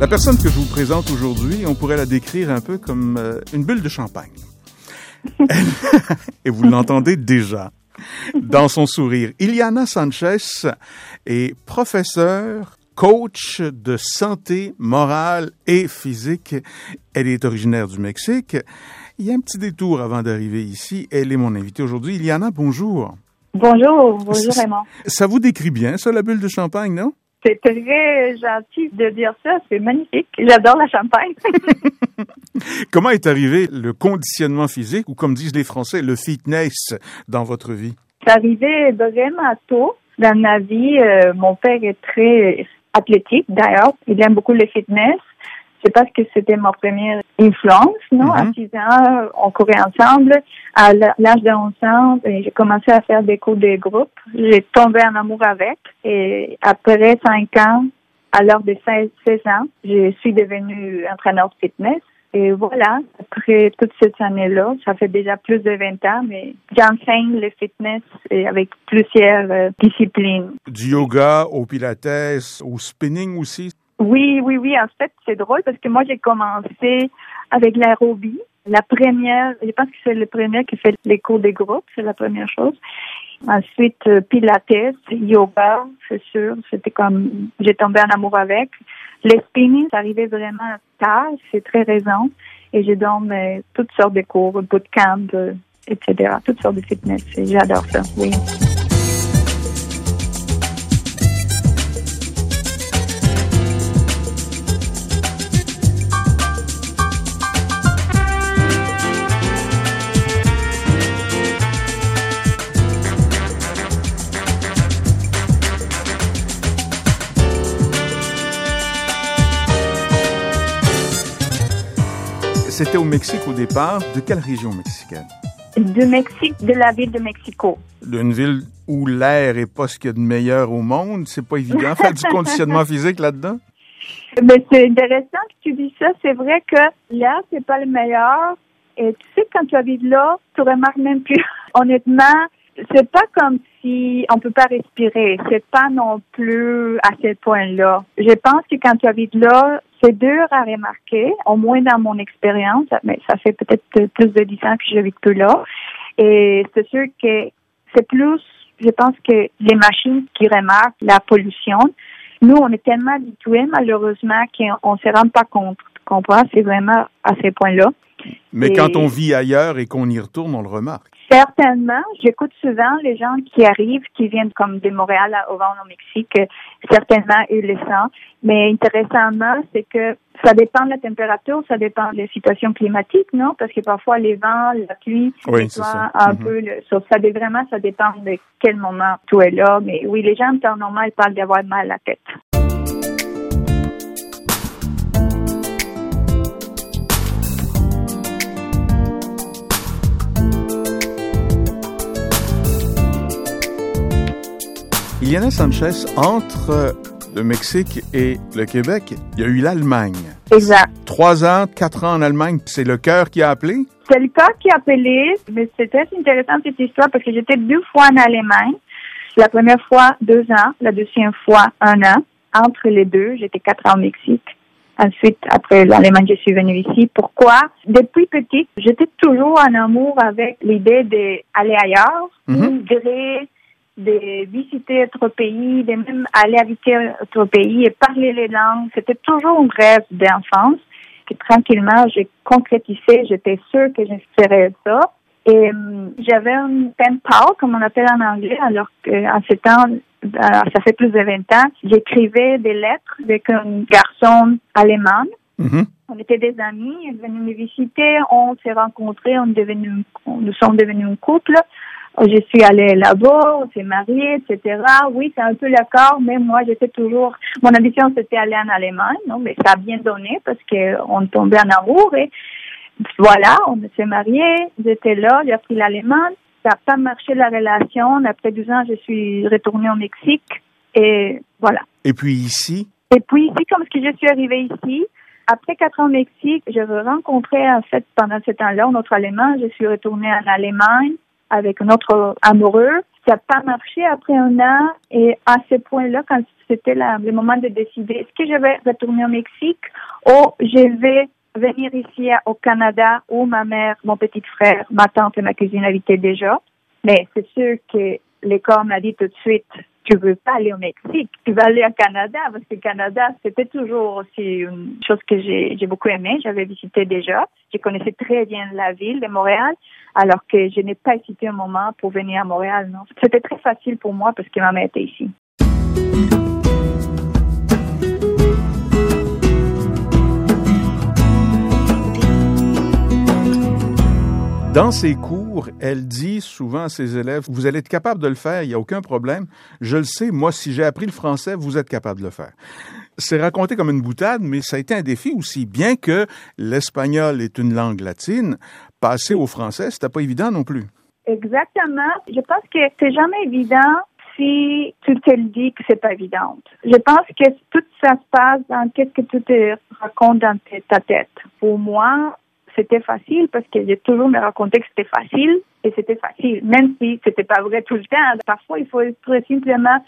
La personne que je vous présente aujourd'hui, on pourrait la décrire un peu comme euh, une bulle de champagne. Et vous l'entendez déjà dans son sourire. Iliana Sanchez est professeure, coach de santé morale et physique. Elle est originaire du Mexique. Il y a un petit détour avant d'arriver ici. Elle est mon invitée aujourd'hui. Iliana, bonjour. Bonjour, bonjour Raymond. Ça vous décrit bien, ça, la bulle de champagne, non? C'est très gentil de dire ça, c'est magnifique. J'adore la champagne. Comment est arrivé le conditionnement physique, ou comme disent les Français, le fitness dans votre vie? C'est arrivé vraiment tôt dans ma vie. Euh, mon père est très athlétique d'ailleurs. Il aime beaucoup le fitness. C'est parce que c'était ma première influence, non? À 6 mhm. ans, on courait ensemble. À l'âge de 11 ans, ben, j'ai commencé à faire des cours de groupe. J'ai tombé en amour avec. Et après 5 ans, à l'âge de 16, 16 ans, je suis devenue entraîneur de fitness. Et voilà, après toute cette année-là, ça fait déjà plus de 20 ans, mais j'enseigne le fitness avec plusieurs euh, disciplines. Du yoga au pilates, au spinning aussi? Oui, oui, oui. En fait, c'est drôle parce que moi, j'ai commencé avec l'aérobie. La première, je pense que c'est le premier qui fait les cours des groupes, c'est la première chose. Ensuite, euh, pilates, yoga, c'est sûr. C'était comme, j'ai tombé en amour avec. Les spinning, ça arrivait vraiment tard, c'est très récent. Et je donne euh, toutes sortes de cours, bootcamp, euh, etc. Toutes sortes de fitness. J'adore ça, oui. C'était au Mexique au départ. De quelle région mexicaine? De Mexique, de la ville de Mexico. D'une ville où l'air est pas ce qu'il y a de meilleur au monde. C'est pas évident faire du conditionnement physique là-dedans? Mais c'est intéressant que tu dis ça. C'est vrai que l'air, c'est pas le meilleur. Et tu sais, quand tu habites là, tu remarques même plus. Honnêtement, c'est pas comme si on peut pas respirer. C'est pas non plus à ce point-là. Je pense que quand tu habites là, c'est dur à remarquer, au moins dans mon expérience, mais ça fait peut-être plus de dix ans que je vis plus là. Et c'est sûr que c'est plus, je pense que les machines qui remarquent la pollution. Nous, on est tellement habitués, malheureusement, qu'on ne se rend pas compte. Comprends? C'est vraiment à ces points-là. Mais quand on vit ailleurs et qu'on y retourne, on le remarque. Certainement. J'écoute souvent les gens qui arrivent, qui viennent comme de Montréal au Vent au Mexique. Certainement, ils le sentent. Mais intéressamment, c'est que ça dépend de la température, ça dépend de la situation climatique, non? Parce que parfois, les vents, la pluie, oui, ça. un mm-hmm. peu, le, ça, vraiment, ça dépend de quel moment tout est là. Mais oui, les gens, en temps normal, parlent d'avoir mal à la tête. Iliana Sanchez, entre le Mexique et le Québec, il y a eu l'Allemagne. Exact. Trois ans, quatre ans en Allemagne, c'est le cœur qui a appelé? C'est le cœur qui a appelé, mais c'est très intéressant cette histoire parce que j'étais deux fois en Allemagne. La première fois, deux ans. La deuxième fois, un an. Entre les deux, j'étais quatre ans au Mexique. Ensuite, après l'Allemagne, je suis venue ici. Pourquoi? Depuis petite, j'étais toujours en amour avec l'idée d'aller ailleurs, mm de visiter autre pays, de même aller habiter autre pays et parler les langues. C'était toujours un rêve d'enfance que tranquillement j'ai concrétisé. J'étais sûre que je ferais ça. Et hum, j'avais un pen pal, comme on appelle en anglais, alors qu'en ce temps, euh, ça fait plus de 20 ans, j'écrivais des lettres avec un garçon allemand. Mm-hmm. On était des amis, il est venu me visiter, on s'est rencontrés, on, devenu, nous sommes devenus un couple. Oh, je suis allée là-bas, on s'est mariés, etc. Oui, c'est un peu l'accord, mais moi, j'étais toujours, mon ambition, c'était aller en Allemagne, non, mais ça a bien donné parce qu'on tombait en amour et voilà, on s'est mariés, j'étais là, j'ai appris l'allemand, ça n'a pas marché la relation. Après deux ans, je suis retournée au Mexique et voilà. Et puis ici? Et puis ici, comme ce que je suis arrivée ici, après quatre ans au Mexique, je rencontré, en fait, pendant ce temps-là, un autre Allemand. Je suis retournée en Allemagne avec un autre amoureux. Ça n'a pas marché après un an et à ce point-là, quand c'était le moment de décider est-ce que je vais retourner au Mexique ou je vais venir ici au Canada où ma mère, mon petit frère, ma tante et ma cousine habitaient déjà. Mais c'est sûr que l'école m'a dit tout de suite, tu veux pas aller au Mexique, tu vas aller au Canada parce que le Canada, c'était toujours aussi une chose que j'ai, beaucoup aimé. J'avais visité déjà. Je connaissais très bien la ville de Montréal, alors que je n'ai pas hésité un moment pour venir à Montréal. Non, c'était très facile pour moi parce que ma mère était ici. Dans ses cours, elle dit souvent à ses élèves, vous allez être capable de le faire, il n'y a aucun problème. Je le sais, moi, si j'ai appris le français, vous êtes capable de le faire. C'est raconté comme une boutade, mais ça a été un défi aussi. Bien que l'espagnol est une langue latine, passer au français, c'était pas évident non plus. Exactement. Je pense que c'est jamais évident si tu te le dis que c'est pas évident. Je pense que tout ça se passe dans qu'est-ce que tu te racontes dans ta tête. Pour moi, c'était facile parce que j'ai toujours me raconté que c'était facile et c'était facile, même si c'était pas vrai tout le temps. Parfois, il faut être simplement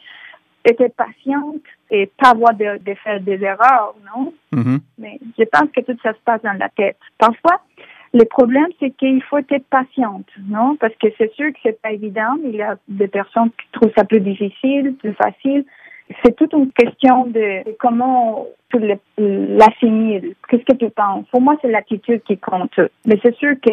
être patiente et pas avoir de, faire des erreurs, non? Mm-hmm. Mais je pense que tout ça se passe dans la tête. Parfois, le problème, c'est qu'il faut être patiente, non? Parce que c'est sûr que c'est pas évident. Il y a des personnes qui trouvent ça plus difficile, plus facile c'est toute une question de comment tu l'assimiles. Qu'est-ce que tu penses? Pour moi, c'est l'attitude qui compte. Mais c'est sûr que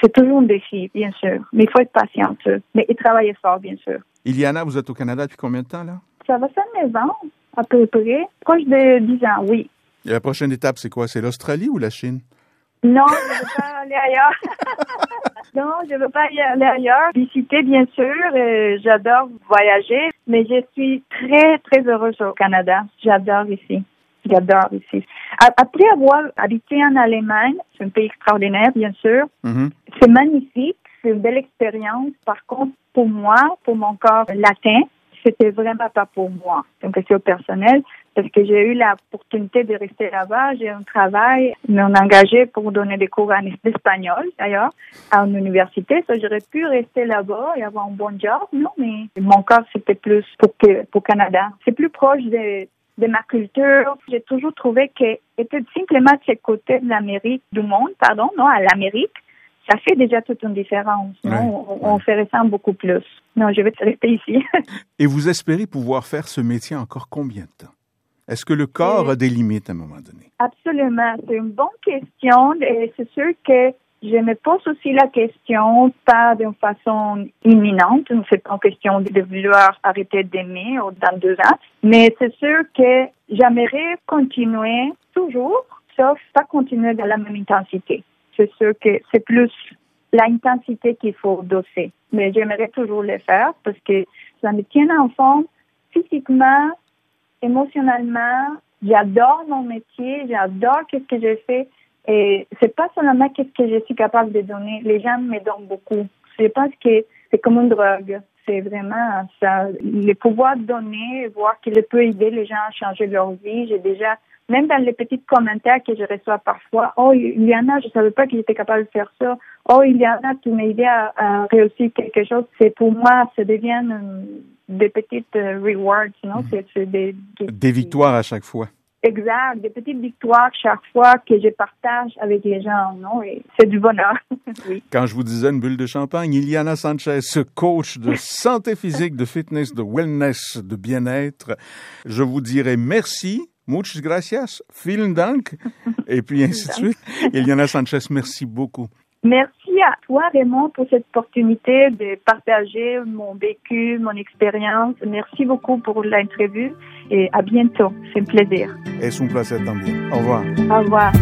c'est toujours un défi, bien sûr. Mais il faut être patiente. Mais et travailler fort, bien sûr. Iliana, vous êtes au Canada depuis combien de temps, là? Ça va faire 9 ans, à peu près. Proche de 10 ans, oui. Et la prochaine étape, c'est quoi? C'est l'Australie ou la Chine? Non, je ne pas aller ailleurs. non, je ne veux pas aller ailleurs. Visiter, bien sûr. Euh, j'adore voyager, mais je suis très, très heureuse au Canada. J'adore ici. J'adore ici. Après avoir habité en Allemagne, c'est un pays extraordinaire, bien sûr. Mm-hmm. C'est magnifique. C'est une belle expérience. Par contre, pour moi, pour mon corps latin, c'était vraiment pas pour moi. Donc, c'est au personnel parce que j'ai eu l'opportunité de rester là-bas. J'ai un travail, m'ont engagé pour donner des cours en espagnol, d'ailleurs, à une université. Ça, j'aurais pu rester là-bas et avoir un bon job, non, mais mon cas, c'était plus pour que, pour Canada. C'est plus proche de, de ma culture. J'ai toujours trouvé que était simplement de ce côté de l'Amérique, du monde, pardon, non, à l'Amérique, ça fait déjà toute une différence. Non? on, fait ressemble beaucoup plus. Non, je vais rester ici. et vous espérez pouvoir faire ce métier encore combien de temps? Est-ce que le corps a des limites à un moment donné? Absolument. C'est une bonne question et c'est sûr que je me pose aussi la question, pas d'une façon imminente, c'est pas une question de vouloir arrêter d'aimer dans deux ans, mais c'est sûr que j'aimerais continuer toujours, sauf pas continuer dans la même intensité. C'est sûr que c'est plus l'intensité qu'il faut doser, mais j'aimerais toujours le faire parce que ça me tient en forme physiquement, émotionnellement, j'adore mon métier, j'adore ce que je fais. Et c'est pas seulement qu'est-ce que je suis capable de donner. Les gens me donnent beaucoup. Je pense que c'est comme une drogue. C'est vraiment ça. Le pouvoir de donner, voir qu'il peut aider les gens à changer leur vie. J'ai déjà, même dans les petits commentaires que je reçois parfois, oh, Iliana, je savais pas que j'étais capable de faire ça. Oh, Iliana, tu m'as à, à, réussir quelque chose. C'est pour moi, ça devient des petites euh, rewards, non? Mhm. C'est des, des, victoires à chaque fois. Exact, des petites victoires chaque fois que je partage avec les gens, non? Et c'est du bonheur. oui. Quand je vous disais une bulle de champagne, Iliana Sanchez, coach de santé physique, de fitness, de wellness, de bien-être, je vous dirais merci. Muchas gracias, vielen Dank, et puis ainsi de suite. Iliana Sanchez, merci beaucoup. Merci à toi, Raymond, pour cette opportunité de partager mon vécu, mon expérience. Merci beaucoup pour l'interview et à bientôt. C'est un plaisir. Es un placer también. Au revoir. Au revoir.